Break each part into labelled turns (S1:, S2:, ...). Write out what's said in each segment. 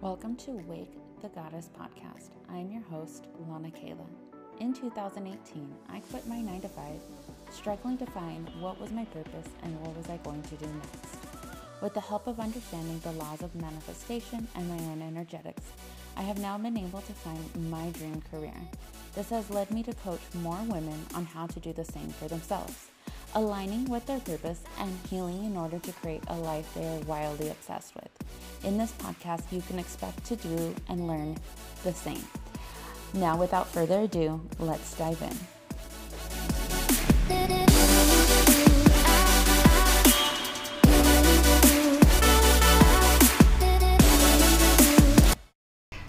S1: Welcome to Wake the Goddess podcast. I am your host, Lana Kayla. In 2018, I quit my 9 to 5, struggling to find what was my purpose and what was I going to do next. With the help of understanding the laws of manifestation and my own energetics, I have now been able to find my dream career. This has led me to coach more women on how to do the same for themselves, aligning with their purpose and healing in order to create a life they are wildly obsessed with. In this podcast, you can expect to do and learn the same. Now, without further ado, let's dive in.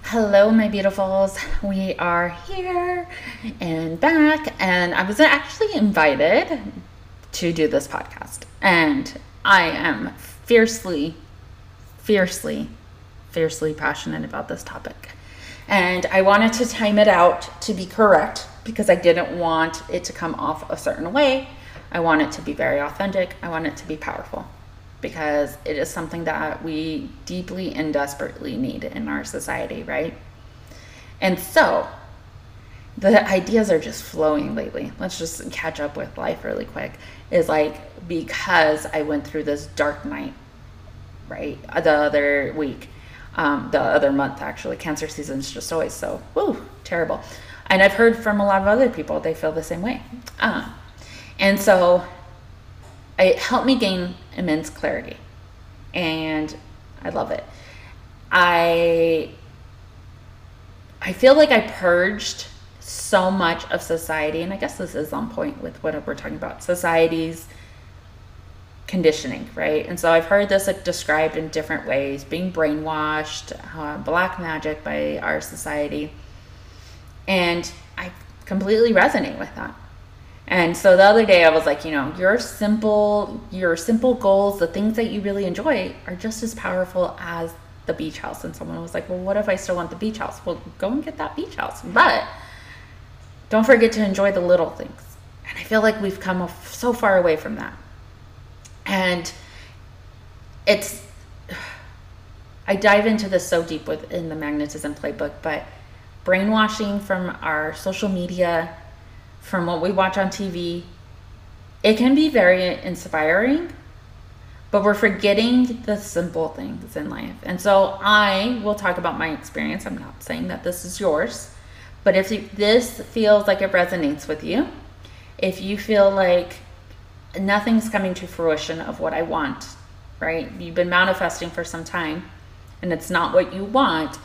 S1: Hello, my beautifuls. We are here and back, and I was actually invited to do this podcast, and I am fiercely fiercely, fiercely passionate about this topic. And I wanted to time it out to be correct because I didn't want it to come off a certain way. I want it to be very authentic. I want it to be powerful because it is something that we deeply and desperately need in our society, right? And so the ideas are just flowing lately. Let's just catch up with life really quick. Is like because I went through this dark night right? The other week, um, the other month actually. Cancer season is just always so woo terrible, and I've heard from a lot of other people they feel the same way. Uh, and so it helped me gain immense clarity, and I love it. I I feel like I purged so much of society, and I guess this is on point with what we're talking about society's conditioning, right? And so I've heard this described in different ways being brainwashed, uh, black magic by our society. And I completely resonate with that. And so the other day I was like, you know, your simple your simple goals, the things that you really enjoy are just as powerful as the beach house. And someone was like, "Well, what if I still want the beach house?" Well, go and get that beach house. But don't forget to enjoy the little things. And I feel like we've come so far away from that. And it's, I dive into this so deep within the magnetism playbook, but brainwashing from our social media, from what we watch on TV, it can be very inspiring, but we're forgetting the simple things in life. And so I will talk about my experience. I'm not saying that this is yours, but if this feels like it resonates with you, if you feel like nothing's coming to fruition of what I want, right? You've been manifesting for some time and it's not what you want.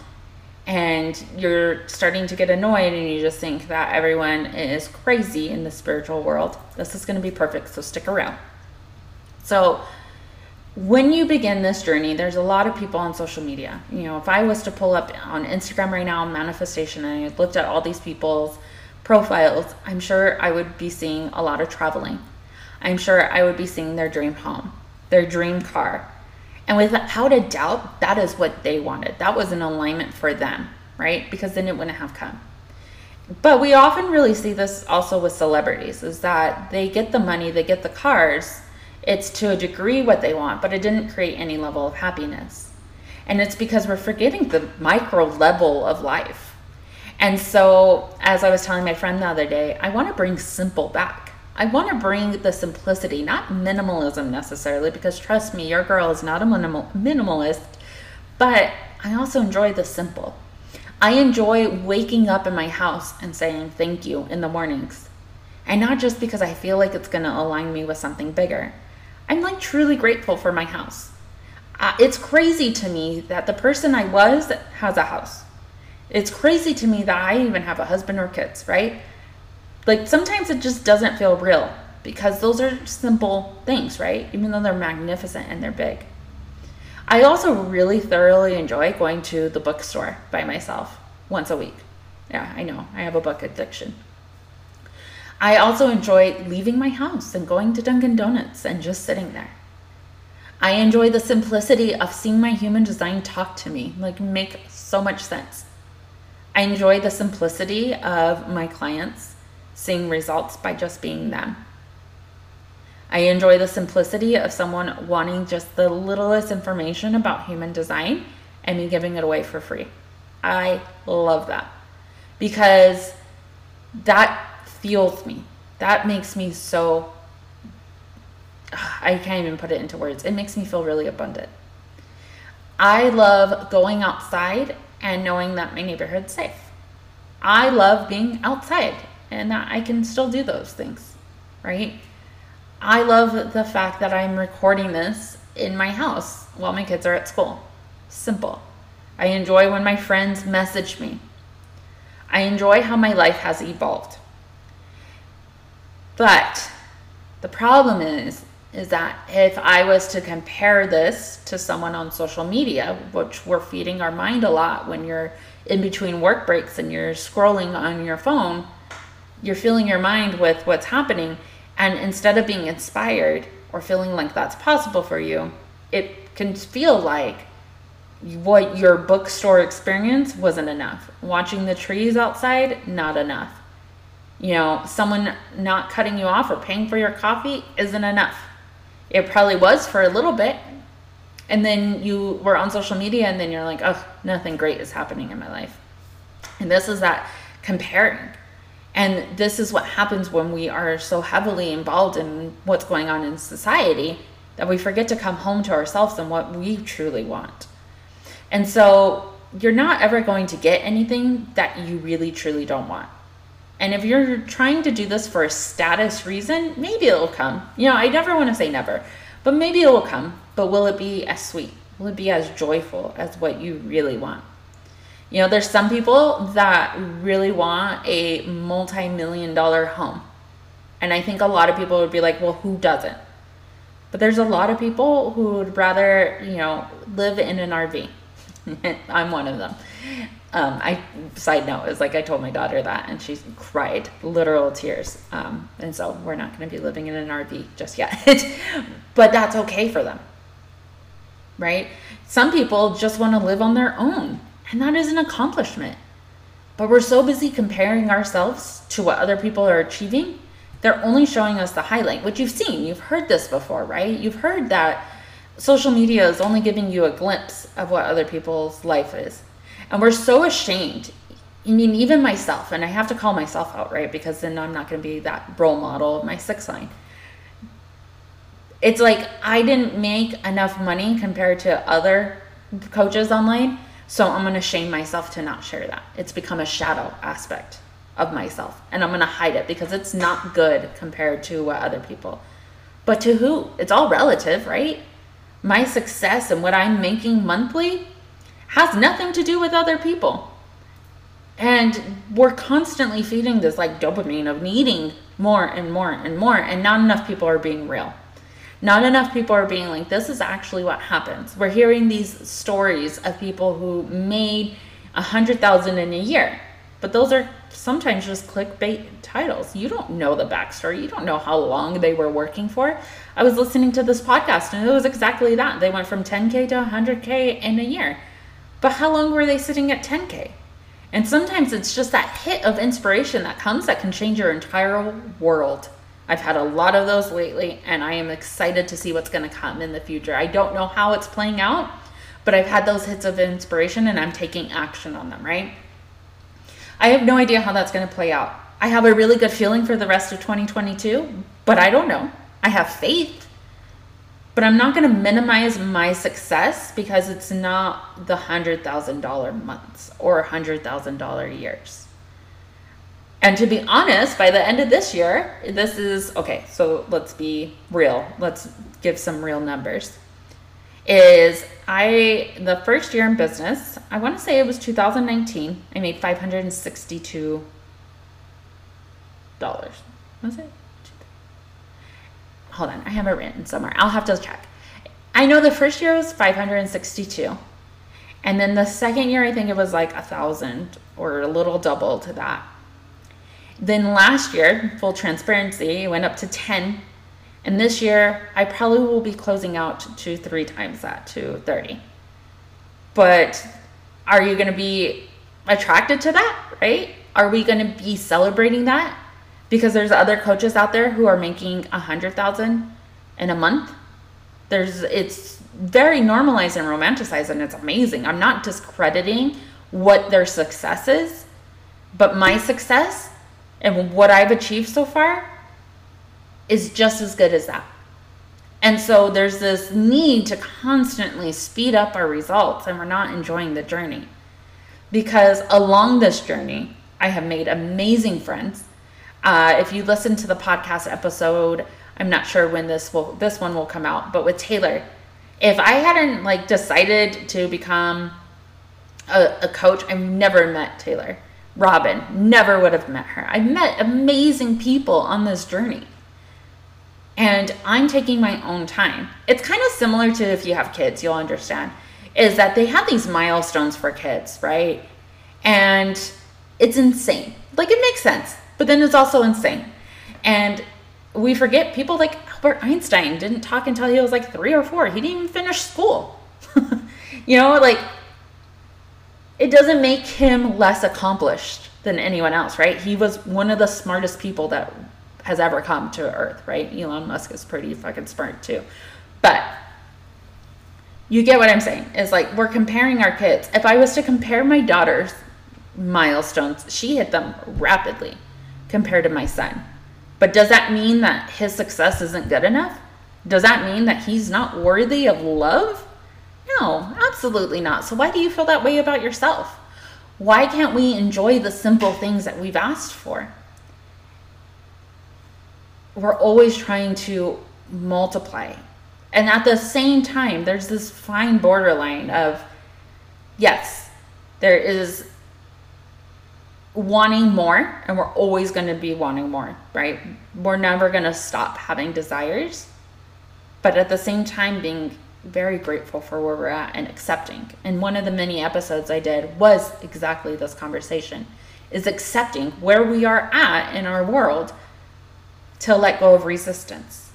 S1: And you're starting to get annoyed and you just think that everyone is crazy in the spiritual world. This is going to be perfect, so stick around. So, when you begin this journey, there's a lot of people on social media. You know, if I was to pull up on Instagram right now, manifestation, and I looked at all these people's profiles, I'm sure I would be seeing a lot of traveling I'm sure I would be seeing their dream home, their dream car. And without a doubt, that is what they wanted. That was an alignment for them, right? Because then it wouldn't have come. But we often really see this also with celebrities is that they get the money, they get the cars. It's to a degree what they want, but it didn't create any level of happiness. And it's because we're forgetting the micro level of life. And so, as I was telling my friend the other day, I want to bring simple back. I want to bring the simplicity, not minimalism necessarily, because trust me, your girl is not a minimal, minimalist, but I also enjoy the simple. I enjoy waking up in my house and saying thank you in the mornings. And not just because I feel like it's going to align me with something bigger. I'm like truly grateful for my house. Uh, it's crazy to me that the person I was has a house. It's crazy to me that I even have a husband or kids, right? like sometimes it just doesn't feel real because those are simple things, right? Even though they're magnificent and they're big. I also really thoroughly enjoy going to the bookstore by myself once a week. Yeah, I know, I have a book addiction. I also enjoy leaving my house and going to Dunkin' Donuts and just sitting there. I enjoy the simplicity of seeing my human design talk to me, like make so much sense. I enjoy the simplicity of my clients seeing results by just being them. I enjoy the simplicity of someone wanting just the littlest information about human design and me giving it away for free. I love that because that fuels me. That makes me so I can't even put it into words. It makes me feel really abundant. I love going outside and knowing that my neighborhood's safe. I love being outside and that I can still do those things, right? I love the fact that I'm recording this in my house while my kids are at school. Simple. I enjoy when my friends message me. I enjoy how my life has evolved. But the problem is is that if I was to compare this to someone on social media, which we're feeding our mind a lot when you're in between work breaks and you're scrolling on your phone, you're filling your mind with what's happening. And instead of being inspired or feeling like that's possible for you, it can feel like what your bookstore experience wasn't enough. Watching the trees outside, not enough. You know, someone not cutting you off or paying for your coffee isn't enough it probably was for a little bit. And then you were on social media and then you're like, oh, nothing great is happening in my life. And this is that comparing. And this is what happens when we are so heavily involved in what's going on in society that we forget to come home to ourselves and what we truly want. And so you're not ever going to get anything that you really truly don't want. And if you're trying to do this for a status reason, maybe it'll come. You know, I never want to say never, but maybe it will come. But will it be as sweet? Will it be as joyful as what you really want? You know, there's some people that really want a multi million dollar home. And I think a lot of people would be like, well, who doesn't? But there's a lot of people who would rather, you know, live in an RV. I'm one of them. Um, I side note is like I told my daughter that, and she cried literal tears. Um, and so we're not going to be living in an RV just yet, but that's okay for them, right? Some people just want to live on their own, and that is an accomplishment. But we're so busy comparing ourselves to what other people are achieving. They're only showing us the highlight, which you've seen. You've heard this before, right? You've heard that social media is only giving you a glimpse of what other people's life is and we're so ashamed. I mean, even myself, and I have to call myself out, right? Because then I'm not going to be that role model of my six line. It's like I didn't make enough money compared to other coaches online, so I'm going to shame myself to not share that. It's become a shadow aspect of myself, and I'm going to hide it because it's not good compared to what other people. But to who? It's all relative, right? My success and what I'm making monthly has nothing to do with other people. And we're constantly feeding this like dopamine of needing more and more and more, and not enough people are being real. Not enough people are being like, this is actually what happens. We're hearing these stories of people who made a hundred thousand in a year, but those are sometimes just clickbait titles. You don't know the backstory. You don't know how long they were working for. I was listening to this podcast and it was exactly that. They went from 10K to 100K in a year. But how long were they sitting at 10K? And sometimes it's just that hit of inspiration that comes that can change your entire world. I've had a lot of those lately, and I am excited to see what's going to come in the future. I don't know how it's playing out, but I've had those hits of inspiration and I'm taking action on them, right? I have no idea how that's going to play out. I have a really good feeling for the rest of 2022, but I don't know. I have faith but I'm not going to minimize my success because it's not the $100,000 months or $100,000 years. And to be honest, by the end of this year, this is okay. So let's be real. Let's give some real numbers. Is I, the first year in business, I want to say it was 2019, I made $562. Was it? Hold on, I have it written somewhere. I'll have to check. I know the first year was 562. And then the second year, I think it was like a thousand or a little double to that. Then last year, full transparency, went up to 10. And this year, I probably will be closing out to three times that, to 30. But are you going to be attracted to that, right? Are we going to be celebrating that? Because there's other coaches out there who are making a hundred thousand in a month There's it's very normalized and romanticized and it's amazing. I'm not discrediting what their success is, but my success and what I've achieved so far is just as good as that. And so there's this need to constantly speed up our results, and we're not enjoying the journey. Because along this journey, I have made amazing friends. Uh, if you listen to the podcast episode, I'm not sure when this will this one will come out, but with Taylor, if I hadn't like decided to become a, a coach, I've never met Taylor. Robin, never would have met her. I've met amazing people on this journey and I'm taking my own time. It's kind of similar to if you have kids, you'll understand, is that they have these milestones for kids, right? And it's insane. Like it makes sense, but then it's also insane. And we forget people like Albert Einstein didn't talk until he was like three or four. He didn't even finish school. you know, like it doesn't make him less accomplished than anyone else, right? He was one of the smartest people that has ever come to Earth, right? Elon Musk is pretty fucking smart too. But you get what I'm saying? Is like we're comparing our kids. If I was to compare my daughter's milestones, she hit them rapidly compared to my son. But does that mean that his success isn't good enough? Does that mean that he's not worthy of love? No, absolutely not. So why do you feel that way about yourself? Why can't we enjoy the simple things that we've asked for? we're always trying to multiply. And at the same time, there's this fine borderline of yes, there is wanting more, and we're always going to be wanting more, right? We're never going to stop having desires, but at the same time, being very grateful for where we're at and accepting. And one of the many episodes I did was exactly this conversation is accepting where we are at in our world to let go of resistance.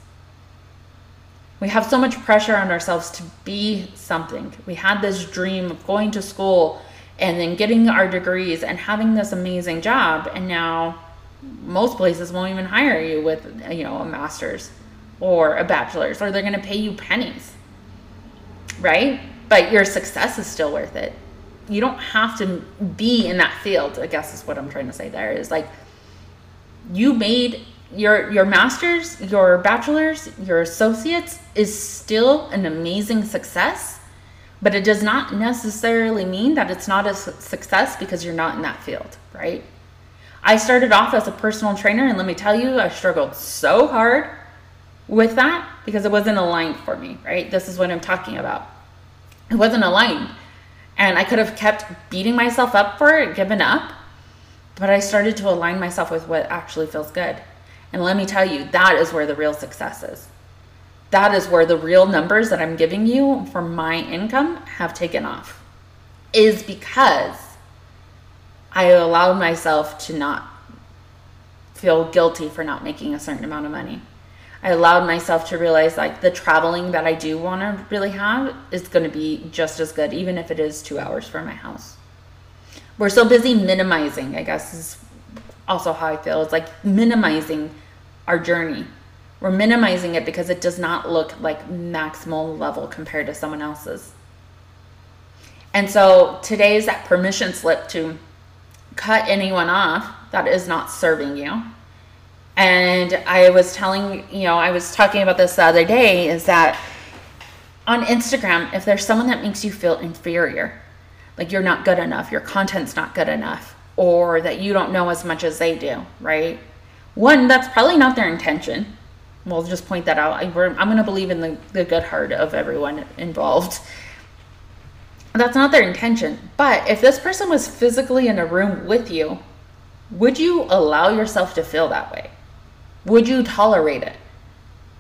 S1: We have so much pressure on ourselves to be something. We had this dream of going to school and then getting our degrees and having this amazing job and now most places won't even hire you with you know a master's or a bachelor's or they're going to pay you pennies. Right? But your success is still worth it. You don't have to be in that field, I guess is what I'm trying to say there is like you made your your masters, your bachelors, your associates is still an amazing success, but it does not necessarily mean that it's not a success because you're not in that field, right? I started off as a personal trainer and let me tell you, I struggled so hard with that because it wasn't aligned for me, right? This is what I'm talking about. It wasn't aligned. And I could have kept beating myself up for it, given up, but I started to align myself with what actually feels good. And let me tell you, that is where the real success is. That is where the real numbers that I'm giving you for my income have taken off. Is because I allowed myself to not feel guilty for not making a certain amount of money. I allowed myself to realize like the traveling that I do want to really have is going to be just as good, even if it is two hours from my house. We're so busy minimizing, I guess, is also how I feel. It's like minimizing our journey. We're minimizing it because it does not look like maximal level compared to someone else's. And so today is that permission slip to cut anyone off that is not serving you. And I was telling, you know, I was talking about this the other day is that on Instagram, if there's someone that makes you feel inferior, like you're not good enough, your content's not good enough, or that you don't know as much as they do, right? One, that's probably not their intention. We'll just point that out. I, am going to believe in the, the good heart of everyone involved. That's not their intention. But if this person was physically in a room with you, would you allow yourself to feel that way? Would you tolerate it?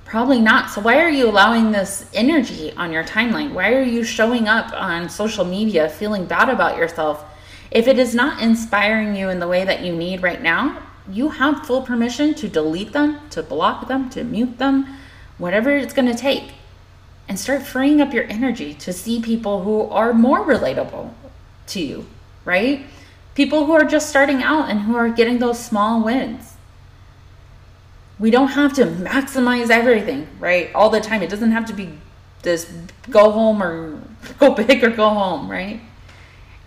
S1: Probably not. So, why are you allowing this energy on your timeline? Why are you showing up on social media feeling bad about yourself? If it is not inspiring you in the way that you need right now, you have full permission to delete them, to block them, to mute them, whatever it's going to take. And start freeing up your energy to see people who are more relatable to you, right? People who are just starting out and who are getting those small wins. We don't have to maximize everything, right? All the time. It doesn't have to be this go home or go big or go home, right?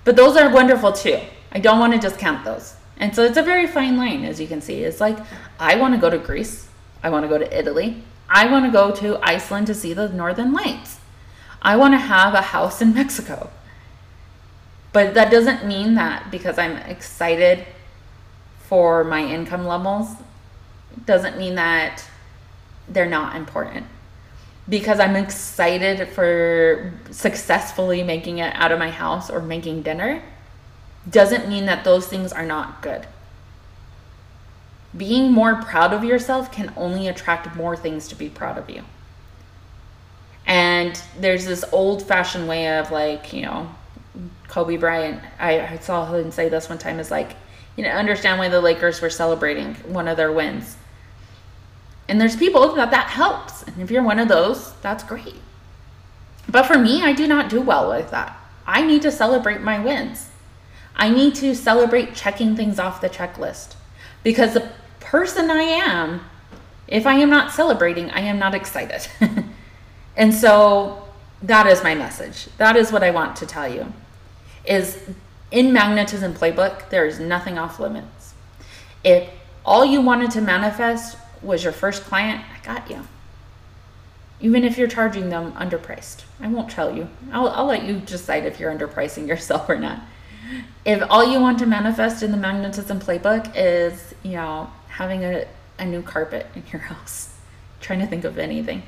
S1: But those are wonderful too. I don't want to discount those. And so it's a very fine line, as you can see. It's like, I want to go to Greece. I want to go to Italy. I want to go to Iceland to see the Northern Lights. I want to have a house in Mexico. But that doesn't mean that because I'm excited for my income levels, doesn't mean that they're not important. Because I'm excited for successfully making it out of my house or making dinner doesn't mean that those things are not good. Being more proud of yourself can only attract more things to be proud of you. And there's this old fashioned way of like, you know, Kobe Bryant, I, I saw him say this one time is like, you know, understand why the Lakers were celebrating one of their wins. And there's people that that helps. And if you're one of those, that's great. But for me, I do not do well with that. I need to celebrate my wins. I need to celebrate checking things off the checklist because the person I am, if I am not celebrating, I am not excited. and so that is my message. That is what I want to tell you. Is in magnetism playbook, there is nothing off limits. If all you wanted to manifest was your first client, I got you. Even if you're charging them underpriced, I won't tell you. I'll, I'll let you decide if you're underpricing yourself or not if all you want to manifest in the magnetism playbook is, you know, having a, a new carpet in your house, trying to think of anything,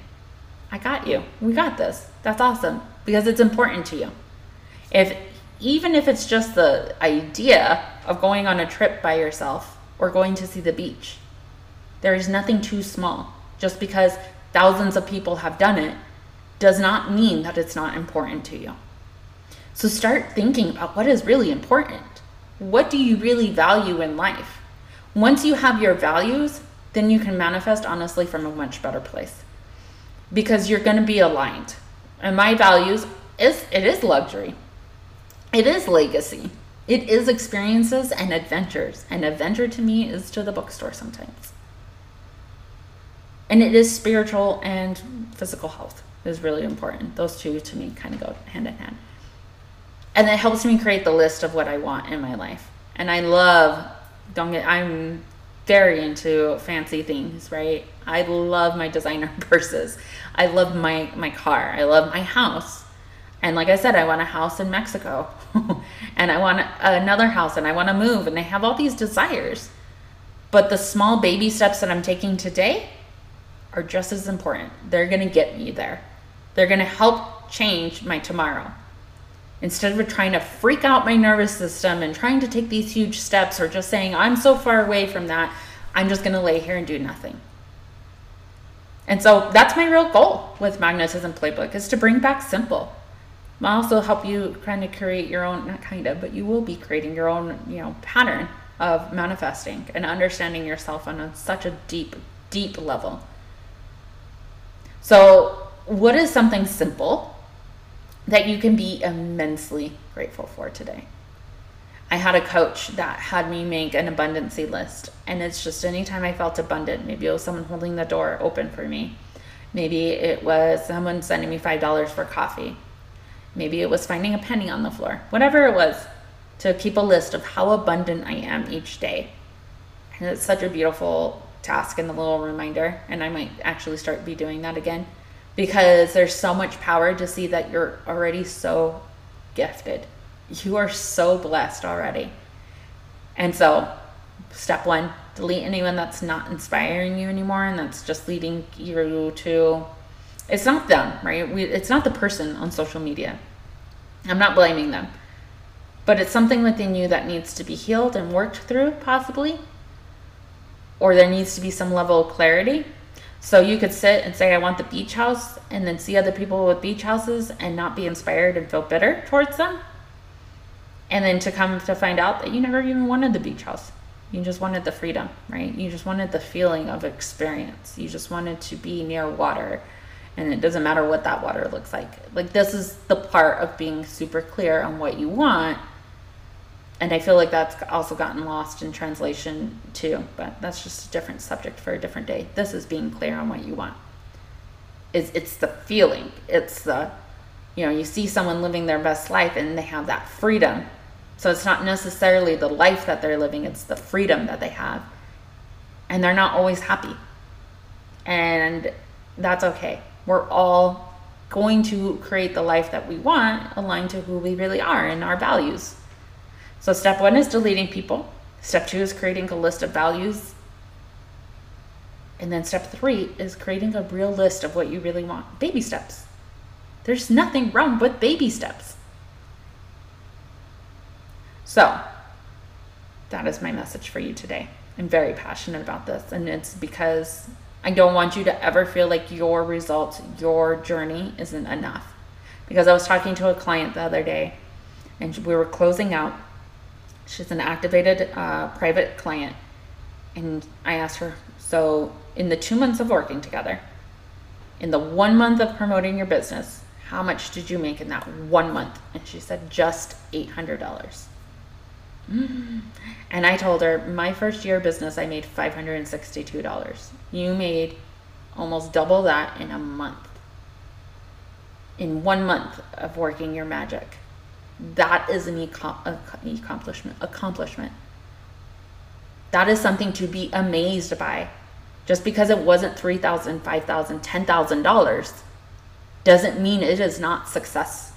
S1: I got you. We got this. That's awesome because it's important to you. If even if it's just the idea of going on a trip by yourself or going to see the beach, there is nothing too small. Just because thousands of people have done it does not mean that it's not important to you. So start thinking about what is really important. What do you really value in life? Once you have your values, then you can manifest honestly from a much better place because you're going to be aligned. And my values is it is luxury. It is legacy. It is experiences and adventures. And adventure to me is to the bookstore sometimes. And it is spiritual and physical health is really important. Those two to me kind of go hand in hand and it helps me create the list of what I want in my life. And I love, don't get, I'm very into fancy things, right? I love my designer purses. I love my my car. I love my house. And like I said, I want a house in Mexico. and I want another house and I want to move and I have all these desires. But the small baby steps that I'm taking today are just as important. They're going to get me there. They're going to help change my tomorrow instead of trying to freak out my nervous system and trying to take these huge steps or just saying, I'm so far away from that, I'm just going to lay here and do nothing. And so that's my real goal with Magnetism Playbook is to bring back simple. I'll also help you kind of create your own, not kind of, but you will be creating your own, you know, pattern of manifesting and understanding yourself on a, such a deep, deep level. So, what is something simple that you can be immensely grateful for today. I had a coach that had me make an abundancy list, and it's just anytime I felt abundant, maybe it was someone holding the door open for me, maybe it was someone sending me $5 for coffee, maybe it was finding a penny on the floor, whatever it was, to keep a list of how abundant I am each day. And it's such a beautiful task and a little reminder, and I might actually start be doing that again because there's so much power to see that you're already so gifted. You are so blessed already. And so, step one, delete anyone that's not inspiring you anymore and that's just leading you to it's not them, right? We, it's not the person on social media. I'm not blaming them. But it's something within you that needs to be healed and worked through, possibly. Or there needs to be some level of clarity so you could sit and say, I want the beach house, and then see other people with beach houses and not be inspired and feel bitter towards them. And then to come to find out that you never even wanted the beach house. You just wanted the freedom, right? You just wanted the feeling of experience. You just wanted to be near water. And it doesn't matter what that water looks like. Like, this is the part of being super clear on what you want and I feel like that's also gotten lost in translation too, but that's just a different subject for a different day. This is being clear on what you want. is it's the feeling. It's the you know, you see someone living their best life and they have that freedom. So it's not necessarily the life that they're living, it's the freedom that they have. And they're not always happy. And that's okay. We're all going to create the life that we want aligned to who we really are and our values. So, step one is deleting people. Step two is creating a list of values. And then step three is creating a real list of what you really want. Baby steps. There's nothing wrong with baby steps. So, that is my message for you today. I'm very passionate about this, and it's because I don't want you to ever feel like your results, your journey isn't enough. Because I was talking to a client the other day, and we were closing out. She's an activated uh, private client, and I asked her, So, in the two months of working together, in the one month of promoting your business, how much did you make in that one month? And she said, just $800. Mm. And I told her, my first year business, I made $562. You made almost double that in a month. In one month of working your magic. That is an accomplishment. Accomplishment. That is something to be amazed by. Just because it wasn't $3,000, $5,000, $10,000 doesn't mean it is not success.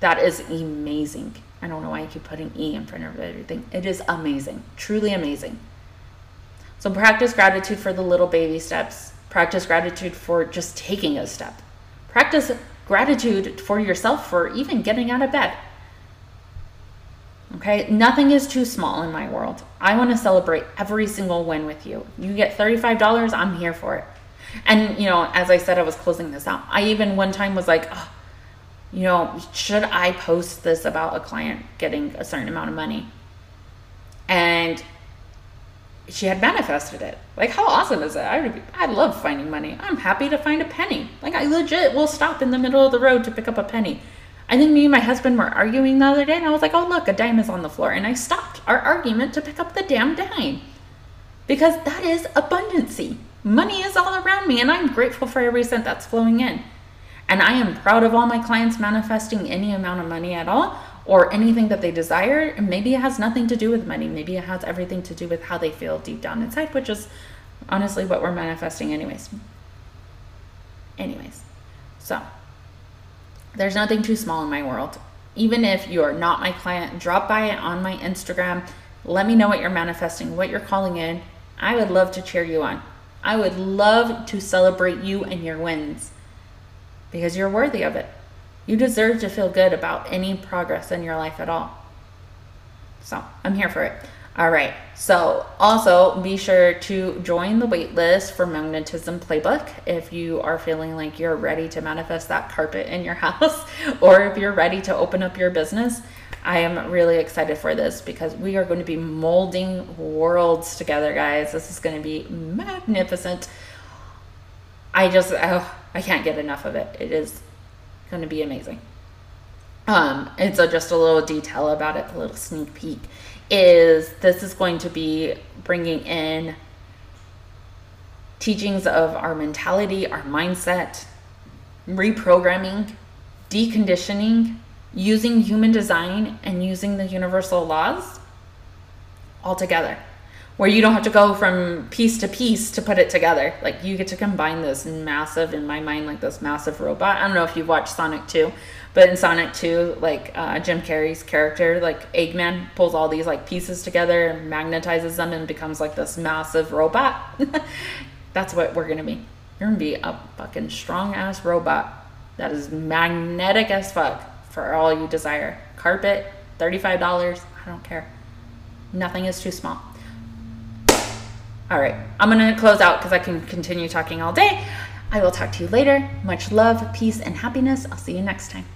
S1: That is amazing. I don't know why I keep putting E in front of everything. It is amazing, truly amazing. So practice gratitude for the little baby steps. Practice gratitude for just taking a step. Practice gratitude for yourself for even getting out of bed. Okay, nothing is too small in my world. I want to celebrate every single win with you. You get $35, I'm here for it. And, you know, as I said, I was closing this out. I even one time was like, oh, you know, should I post this about a client getting a certain amount of money? And she had manifested it. Like, how awesome is it? I, I love finding money. I'm happy to find a penny. Like, I legit will stop in the middle of the road to pick up a penny. I think me and my husband were arguing the other day, and I was like, oh, look, a dime is on the floor. And I stopped our argument to pick up the damn dime because that is abundancy. Money is all around me, and I'm grateful for every cent that's flowing in. And I am proud of all my clients manifesting any amount of money at all or anything that they desire. maybe it has nothing to do with money. Maybe it has everything to do with how they feel deep down inside, which is honestly what we're manifesting, anyways. Anyways, so there's nothing too small in my world. Even if you're not my client, drop by it on my Instagram. Let me know what you're manifesting, what you're calling in. I would love to cheer you on. I would love to celebrate you and your wins because you're worthy of it. You deserve to feel good about any progress in your life at all. So I'm here for it. All right. So also be sure to join the waitlist for Magnetism Playbook if you are feeling like you're ready to manifest that carpet in your house or if you're ready to open up your business. I am really excited for this because we are going to be molding worlds together, guys. This is going to be magnificent. I just, oh, I can't get enough of it. It is going to be amazing. Um, and so, just a little detail about it, a little sneak peek, is this is going to be bringing in teachings of our mentality, our mindset, reprogramming, deconditioning, using human design and using the universal laws all together where you don't have to go from piece to piece to put it together like you get to combine this massive in my mind like this massive robot i don't know if you've watched sonic 2 but in sonic 2 like uh, jim carrey's character like eggman pulls all these like pieces together and magnetizes them and becomes like this massive robot that's what we're gonna be you're gonna be a fucking strong ass robot that is magnetic as fuck for all you desire. Carpet, $35. I don't care. Nothing is too small. All right, I'm to close out because I can continue talking all day. I will talk to you later. Much love, peace, and happiness. I'll see you next time.